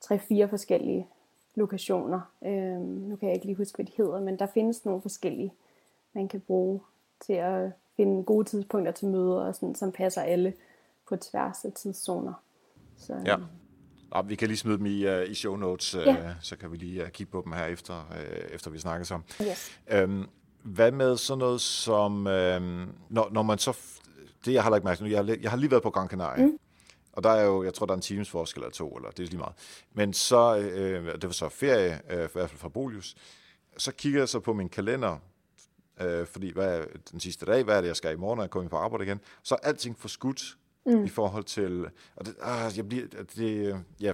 tre-fire forskellige lokationer. Øhm, nu kan jeg ikke lige huske, hvad de hedder, men der findes nogle forskellige, man kan bruge til at finde gode tidspunkter til møder, og sådan, som passer alle på tværs af tidszoner. Så, ja. Ja, vi kan lige smide dem i, uh, i show notes, uh, ja. så kan vi lige uh, kigge på dem her efter, uh, efter vi snakker sammen. Yes. Um, hvad med sådan noget som, um, når, når man så, det jeg har lagt mærke til, jeg, jeg har lige været på Gran Canaria, mm. Og der er jo, jeg tror, der er en times forskel eller to, eller det er lige meget. Men så, øh, det var så ferie, øh, i hvert fald fra Bolius, så kigger jeg så på min kalender, øh, fordi hvad er den sidste dag, hvad er det, jeg skal i morgen, når jeg kommer på arbejde igen, så er alting forskudt mm. i forhold til... Og det, ah, jeg, bliver, det, ja.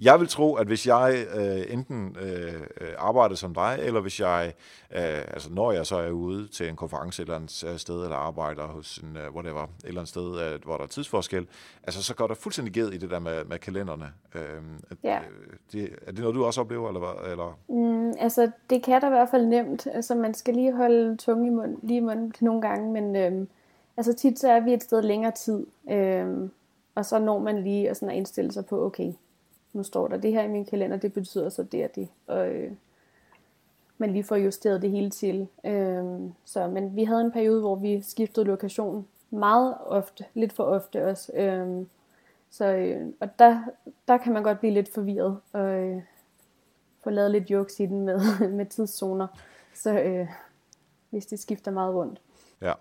jeg vil tro, at hvis jeg øh, enten øh, arbejder som dig, eller hvis jeg, øh, altså når jeg så er ude til en konference et eller andet sted, eller arbejder hos en, uh, whatever, et eller andet sted, øh, hvor der er tidsforskel, altså så går der fuldstændig ged i det der med, med kalenderne. Øh, ja. det, er det noget, du også oplever, eller hvad? Eller? Mm, altså, det kan der i hvert fald nemt. Altså, man skal lige holde tunge i munden, lige i munden nogle gange, men... Øh, altså tit så er vi et sted længere tid, øh, og så når man lige og sådan at indstille sig på, okay, nu står der det her i min kalender, det betyder så det og det, og øh, man lige får justeret det hele til. Øh, så, men vi havde en periode, hvor vi skiftede lokation meget ofte, lidt for ofte også. Øh, så, øh, og der, der kan man godt blive lidt forvirret, og øh, få lavet lidt jokes i den med, med tidszoner, så øh, hvis det skifter meget rundt. Ja.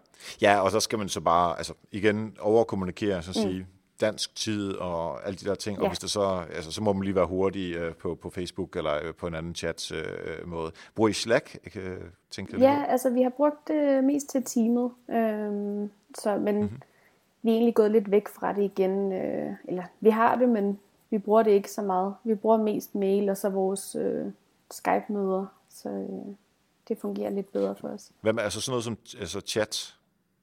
ja, og så skal man så bare, altså igen, overkommunikere, så sige, mm. dansk tid og alle de der ting, ja. og hvis det så, altså, så må man lige være hurtig øh, på, på Facebook eller øh, på en anden chat øh, måde. Bruger I Slack, øh, tænker Ja, det altså vi har brugt det øh, mest til teamet, øh, så, men mm-hmm. vi er egentlig gået lidt væk fra det igen, øh, eller vi har det, men vi bruger det ikke så meget. Vi bruger mest mail og så vores øh, Skype-møder, så... Øh, det fungerer lidt bedre for os. Hvad med altså sådan noget som altså chat?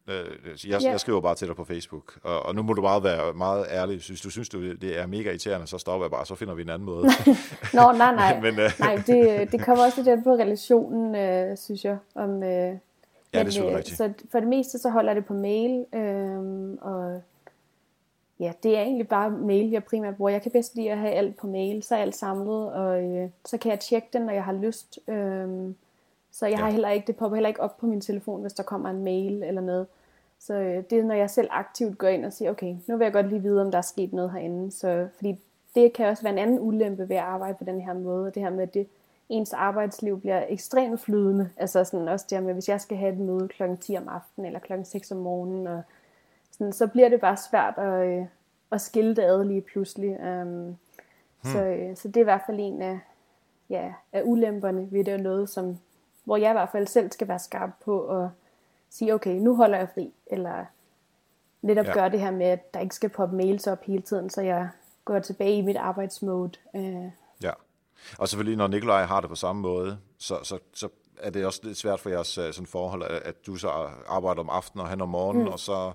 Øh, jeg, ja. jeg skriver bare til dig på Facebook, og, og nu må du bare være meget ærlig. Hvis du synes, du, det er mega irriterende, så stopper jeg bare, så finder vi en anden måde. Nå, nej, nej. Men, uh... nej det, det kommer også lidt på relationen, øh, synes jeg. Om, øh, ja, men, det er øh. Så for det meste, så holder det på mail, øh, og ja, det er egentlig bare mail, jeg primært bruger. Jeg kan bedst lide at have alt på mail, så er alt samlet, og øh, så kan jeg tjekke den, når jeg har lyst. Øh, så jeg har heller ikke, det popper heller ikke op på min telefon, hvis der kommer en mail eller noget. Så øh, det er, når jeg selv aktivt går ind og siger, okay, nu vil jeg godt lige vide, om der er sket noget herinde. Så, fordi det kan også være en anden ulempe ved at arbejde på den her måde. Det her med, at det, ens arbejdsliv bliver ekstremt flydende. Altså sådan også det her med, hvis jeg skal have et møde kl. 10 om aftenen eller kl. 6 om morgenen, og sådan, så bliver det bare svært at, øh, at skille det ad lige pludselig. Um, hmm. så, øh, så det er i hvert fald en af, ja, af ulemperne ved det, og noget, som hvor jeg i hvert fald selv skal være skarp på at sige, okay, nu holder jeg fri, eller netop Ja. gøre det her med, at der ikke skal poppe mails op hele tiden, så jeg går tilbage i mit arbejdsmode. Øh, Ja. Og selvfølgelig, når Nikolaj har det på samme måde, så, så, så er det også lidt svært for jeres øh, sådan forhold, at, at du så arbejder om aftenen og han om morgenen, mm. og så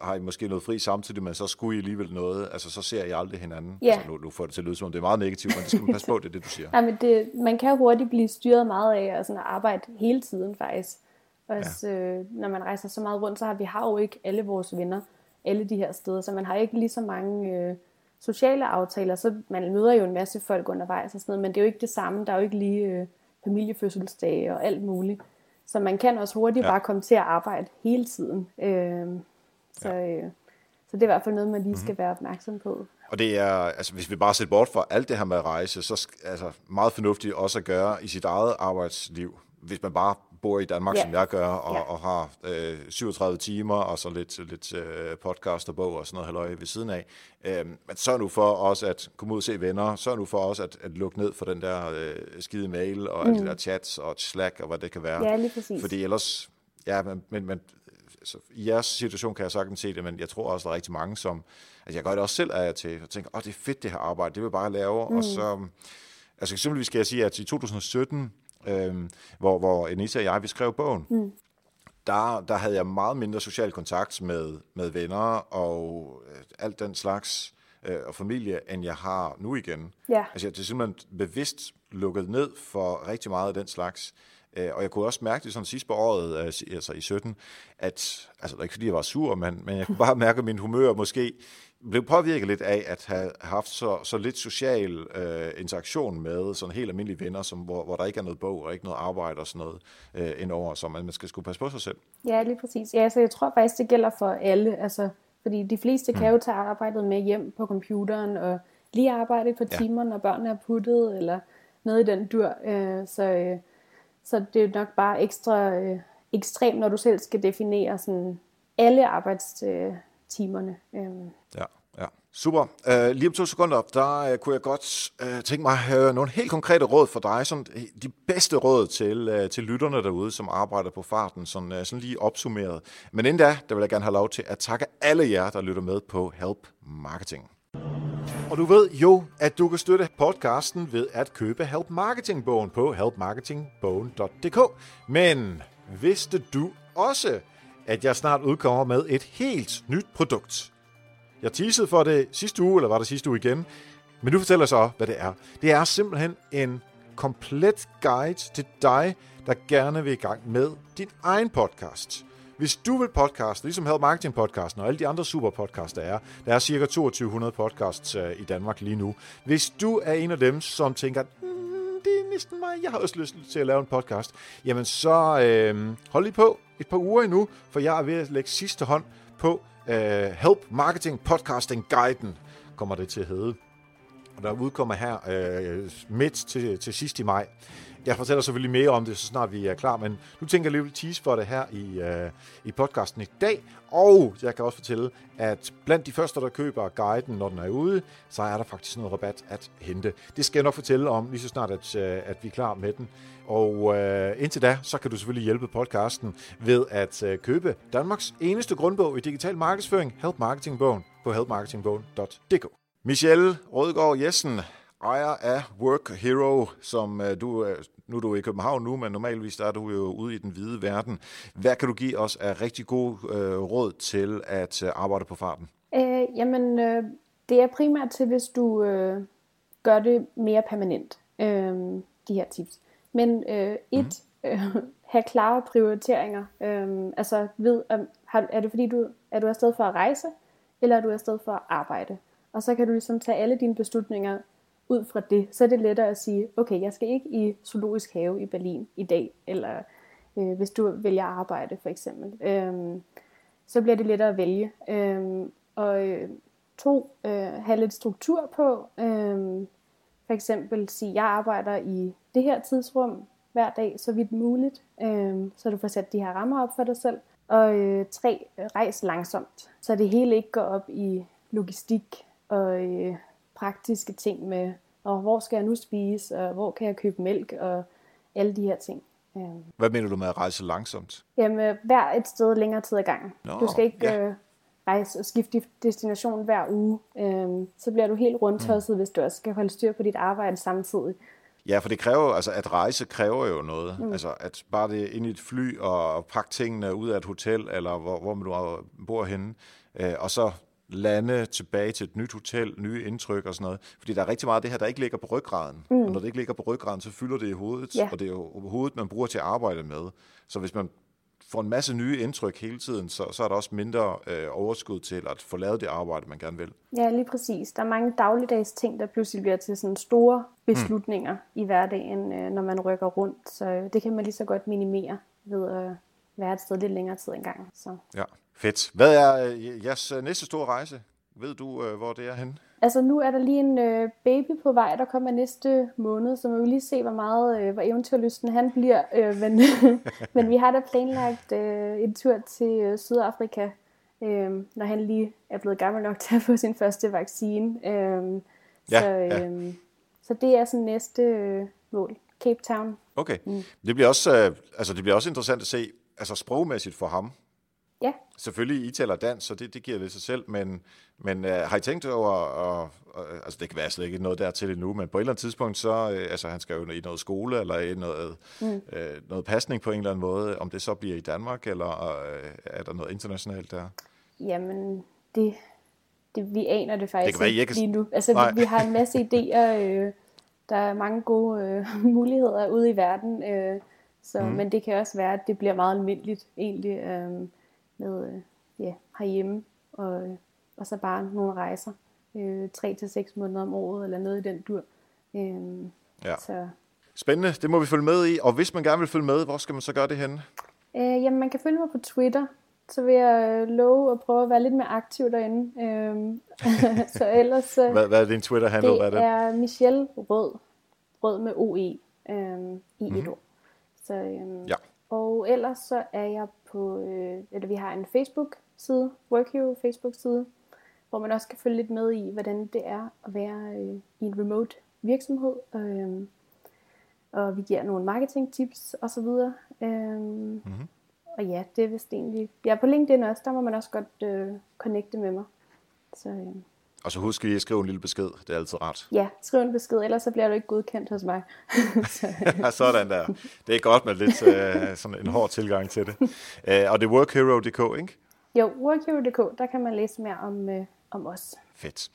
har I måske noget fri samtidig, men så skulle I alligevel noget. Altså, så ser I aldrig hinanden. Ja. Altså, nu, nu får det til at lyde som om det er meget negativt, men det skal man passe på, det er det, du siger. Nej, men det, man kan hurtigt blive styret meget af at, sådan at arbejde hele tiden faktisk. Også, ja. øh, når man rejser så meget rundt, så har vi har jo ikke alle vores venner alle de her steder, så man har ikke lige så mange øh, sociale aftaler. Så man møder jo en masse folk undervejs og sådan noget, men det er jo ikke det samme. Der er jo ikke lige øh, familiefødselsdage og alt muligt. Så man kan også hurtigt Ja. ja. bare komme til at arbejde hele tiden. Øh, så, øh, så det er i hvert fald noget, man lige skal være opmærksom på. Og det er, altså hvis vi bare ser bort fra alt det her med at rejse, så altså meget fornuftigt også at gøre i sit eget arbejdsliv. Hvis man bare bor i Danmark, Ja. som jeg gør, og, Ja. og har øh, 37 timer, og så lidt, lidt øh, podcast og bog og sådan noget halløj ved siden af. Øh, men sørg nu for også at komme ud og se venner. Sørg nu for også at, at lukke ned for den der øh, skide mail, og mm. alle de der chats og Slack, og hvad det kan være. Ja, lige præcis. Fordi ellers, ja, men, men, men altså, i jeres situation kan jeg sagtens se det, men jeg tror også, der er rigtig mange, som, altså jeg gør det også selv af og til, og tænker, åh, det er fedt det her arbejde, det vil jeg bare lave, mm. og så, altså eksempelvis skal jeg sige, at i 2017, øhm, hvor, hvor Anita og jeg, vi skrev bogen, mm. der, der havde jeg meget mindre social kontakt med, med venner og øh, alt den slags, øh, og familie, end jeg har nu igen. Ja. Altså, jeg er simpelthen bevidst lukket ned for rigtig meget af den slags. Øh, Og jeg kunne også mærke det sådan sidst på året, øh, altså i 17, at, altså det er ikke fordi jeg var sur, men, men jeg kunne bare mærke, at min humør måske blev påvirket lidt af at have haft så, så lidt social øh, interaktion med sådan helt almindelige venner, som, hvor, hvor der ikke er noget bog og ikke noget arbejde og sådan noget øh, indover, så man, man skal skulle passe på sig selv. Ja, lige præcis. Ja, så jeg tror faktisk, det gælder for alle. Altså, fordi de fleste kan jo tage arbejdet med hjem på computeren, og lige arbejde på Ja. timer, når børnene er puttet, eller noget i den dur. Øh, så, øh, så det er nok bare ekstra øh, ekstremt, når du selv skal definere sådan alle arbejdstimerne. Øh, Ja, ja. Super. Uh, lige om to sekunder, der uh, kunne jeg godt uh, tænke mig at have nogle helt konkrete råd for dig. Sådan, de bedste råd til, uh, til lytterne derude, som arbejder på farten, sådan, uh, sådan lige opsummeret. Men inden da, der vil jeg gerne have lov til at takke alle jer, der lytter med på Help Marketing. Og du ved jo, at du kan støtte podcasten ved at købe Help Marketing-bogen på helpmarketingbogen.dk. Men vidste du også, at jeg snart udkommer med et helt nyt produkt? Jeg teasede for det sidste uge, eller var det sidste uge igen? Men nu fortæller jeg så, hvad det er. Det er simpelthen en komplet guide til dig, der gerne vil i gang med din egen podcast. Hvis du vil podcast, ligesom Help Marketing podcasten og alle de andre super podcasts, der er, der er cirka 2200 podcasts øh, i Danmark lige nu. Hvis du er en af dem, som tænker, mm, det er næsten mig, jeg har også lyst til at lave en podcast, jamen så øh, hold lige på et par uger endnu, for jeg er ved at lægge sidste hånd på øh, Help Marketing Podcasting Guiden, kommer det til at hedde. Der udkommer her øh, midt til, til sidst i maj. Jeg fortæller selvfølgelig mere om det, så snart vi er klar, men nu tænker jeg lige at tease for det her i, øh, i podcasten i dag. Og jeg kan også fortælle, at blandt de første, der køber guiden, når den er ude, så er der faktisk noget rabat at hente. Det skal jeg nok fortælle om lige så snart, at, øh, at vi er klar med den. Og øh, indtil da, så kan du selvfølgelig hjælpe podcasten ved at øh, købe Danmarks eneste grundbog i digital markedsføring, Help Marketing-bogen, på helpmarketingbogen.dk. Michelle Rødgaard Jessen, ejer af Work Hero, som øh, du, øh, nu er du i København nu, men normalvis der er du jo ude i den hvide verden. Hvad kan du give os af rigtig god øh, råd til at øh, arbejde på farten? Øh, jamen, øh, det er primært til, hvis du øh, gør det mere permanent, øh, de her tips. Men øh, et, øh, have klare prioriteringer. Øh, altså, ved, om, har, er det fordi, du er du afsted for at rejse, eller er du afsted for at arbejde? Og så kan du ligesom tage alle dine beslutninger ud fra det. Så er det lettere at sige, okay, jeg skal ikke i zoologisk have i Berlin i dag, eller øh, hvis du vælger arbejde, for eksempel. Øh, så bliver det lettere at vælge. Øhm, og øh, to, øh, have lidt struktur på. Øhm, for eksempel sige, jeg arbejder i det her tidsrum hver dag, så vidt muligt, øhm, så du får sat de her rammer op for dig selv. Og øh, tre, rejs langsomt, så det hele ikke går op i logistik og øh, praktiske ting med, og hvor skal jeg nu spise, og hvor kan jeg købe mælk, og alle de her ting. Øhm, Hvad mener du med at rejse langsomt? Jamen, hver et sted længere tid ad gangen. Nå, du skal ikke ja. øh, rejse og skifte destination hver uge. Øhm, så bliver du helt rundtosset, mm. hvis du også skal holde styr på dit arbejde samtidig. Ja, for det kræver altså at rejse kræver jo noget. Mm. Altså at bare det ind i et fly og pakke tingene ud af et hotel eller hvor, hvor man nu bor henne, øh, og så lande tilbage til et nyt hotel, nye indtryk og sådan noget. Fordi der er rigtig meget af det her, der ikke ligger på ryggraden. Mm. Og når det ikke ligger på ryggraden, så fylder det i hovedet, ja. og det er jo hovedet, man bruger til at arbejde med. Så hvis man får en masse nye indtryk hele tiden, så, så er der også mindre øh, overskud til at få lavet det arbejde, man gerne vil. Ja, lige præcis. Der er mange dagligdags ting, der pludselig bliver til sådan store beslutninger mm. i hverdagen, øh, når man rykker rundt. Så det kan man lige så godt minimere ved at være et sted lidt længere tid engang. Så. Ja, fedt. Hvad er øh, jeres øh, næste store rejse? Ved du, øh, hvor det er henne? Altså nu er der lige en øh, baby på vej, der kommer næste måned, så man vil lige se, hvor meget øh, hvor eventyrlysten han bliver. Øh, men, men vi har da planlagt øh, en tur til øh, Sydafrika, øh, når han lige er blevet gammel nok til at få sin første vaccine. Øh, ja, så, øh, ja. så det er sådan næste øh, mål. Cape Town. Okay. Mm. Det, bliver også, øh, altså, det bliver også interessant at se, altså sprogmæssigt for ham, Ja. Selvfølgelig, I taler dansk, så det, det giver det sig selv, men, men uh, har I tænkt over, og, og, altså det kan være slet ikke noget dertil endnu, men på et eller andet tidspunkt, så, uh, altså han skal jo i noget skole, eller i noget, mm. uh, noget pasning på en eller anden måde, om det så bliver i Danmark, eller uh, er der noget internationalt der? Jamen, det, det, vi aner det faktisk det kan være, ikke lige nu. Altså, vi, vi har en masse idéer, øh, der er mange gode øh, muligheder ude i verden, øh, så, mm. men det kan også være, at det bliver meget almindeligt egentlig. Øh, med øh, ja, herhjemme, og, øh, og så bare nogle rejser, øh, 3 til seks måneder om året, eller noget i den dur. Øh, ja. Så. Spændende, det må vi følge med i, og hvis man gerne vil følge med, hvor skal man så gøre det henne? Øh, jamen, man kan følge mig på Twitter, så vil jeg øh, love at prøve at være lidt mere aktiv derinde. Øhm, så ellers... hvad, hvad er din Twitter-handle? Det hvad er, det? er Michelle Rød. Rød med OE øhm, i mm-hmm. et mhm. ord. Så, øhm, ja. Og ellers så er jeg på, øh, eller vi har en Facebook-side, Workhero Facebook-side, hvor man også kan følge lidt med i, hvordan det er at være øh, i en remote virksomhed. Øh, og vi giver nogle marketing-tips osv. Øh, mm-hmm. Og ja, det er vist egentlig... Jeg er på LinkedIn også, der må man også godt øh, connecte med mig. Så, øh. Og så husk lige at skrive en lille besked. Det er altid rart. Ja, skriv en besked, ellers så bliver du ikke godkendt hos mig. sådan der. Det er godt med lidt uh, sådan en hård tilgang til det. Uh, og det er workhero.dk, ikke? Jo, workhero.dk, der kan man læse mere om, uh, om os. Fedt.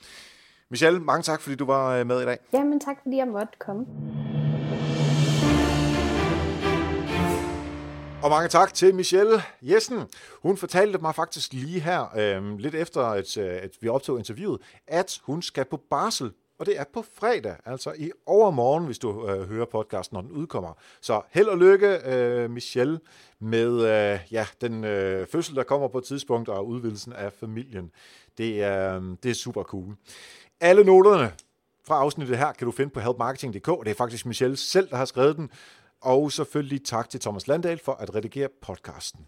Michelle, mange tak, fordi du var med i dag. Jamen tak, fordi jeg måtte komme. Og mange tak til Michelle Jessen. Hun fortalte mig faktisk lige her, øh, lidt efter at, øh, at vi optog interviewet, at hun skal på barsel og det er på fredag, altså i overmorgen, hvis du øh, hører podcasten, når den udkommer. Så held og lykke, øh, Michelle, med øh, ja, den øh, fødsel, der kommer på et tidspunkt, og udvidelsen af familien. Det er, øh, det er super cool. Alle noterne fra afsnittet her kan du finde på helpmarketing.dk, det er faktisk Michelle selv, der har skrevet den. Og selvfølgelig tak til Thomas Landahl for at redigere podcasten.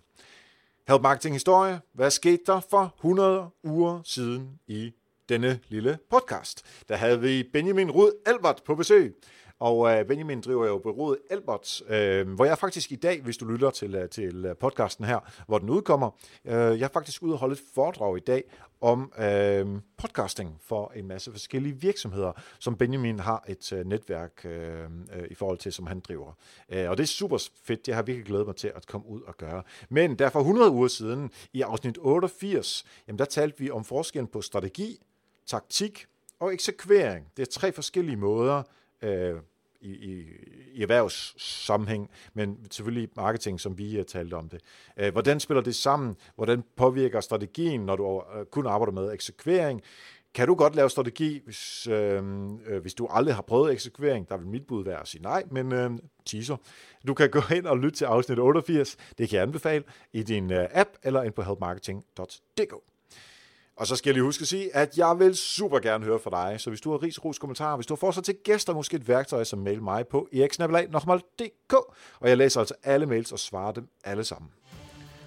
Help Marketing Historie. Hvad skete der for 100 uger siden i denne lille podcast? Der havde vi Benjamin Rud Albert på besøg. Og øh, Benjamin driver jo bureauet Albert, øh, hvor jeg faktisk i dag, hvis du lytter til, øh, til øh, podcasten her, hvor den udkommer, øh, jeg er faktisk ude og holde et foredrag i dag om øh, podcasting for en masse forskellige virksomheder, som Benjamin har et øh, netværk øh, øh, i forhold til, som han driver. Øh, og det er super fedt, Jeg har virkelig glædet mig til at komme ud og gøre. Men der for 100 uger siden, i afsnit 88, jamen der talte vi om forskellen på strategi, taktik og eksekvering. Det er tre forskellige måder, øh, i, i, i erhvervssammenhæng, men selvfølgelig marketing, som vi øh, har talt om det. Øh, hvordan spiller det sammen? Hvordan påvirker strategien, når du øh, kun arbejder med eksekvering? Kan du godt lave strategi, hvis, øh, øh, hvis du aldrig har prøvet eksekvering? Der vil mit bud være at sige nej, men øh, teaser. Du kan gå ind og lytte til afsnit 88. Det kan jeg anbefale i din øh, app eller ind på helpmarketing.dk. Og så skal jeg lige huske at sige, at jeg vil super gerne høre fra dig. Så hvis du har ris, ros, kommentarer, hvis du har forslag til gæster, måske et værktøj, så mail mig på eriksnabelag.dk. Og jeg læser altså alle mails og svarer dem alle sammen.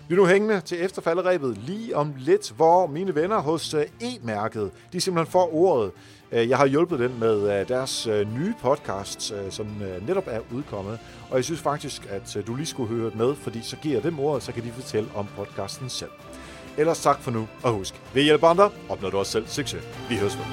Bliv nu hængende til efterfalderæbet lige om lidt, hvor mine venner hos øh, E-mærket, de simpelthen får ordet. Øh, jeg har hjulpet dem med øh, deres nye podcast, som netop er udkommet. Og jeg synes faktisk, at du lige skulle høre med, fordi så giver jeg dem ordet, så kan de fortælle om podcasten selv. Ellers tak for nu, og husk, ved hjælp andre opnår du også selv succes. Vi høres ved.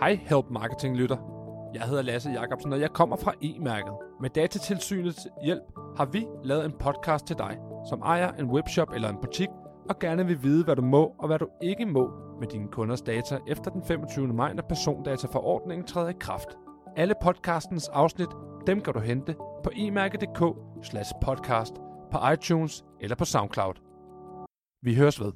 Hej Help Marketing Lytter. Jeg hedder Lasse Jacobsen, og jeg kommer fra e-mærket. Med Datatilsynets hjælp har vi lavet en podcast til dig, som ejer en webshop eller en butik, og gerne vil vide, hvad du må og hvad du ikke må med dine kunders data efter den 25. maj, når persondataforordningen træder i kraft. Alle podcastens afsnit, dem kan du hente på emærke.dk slash podcast, på iTunes eller på SoundCloud. Vi høres ved.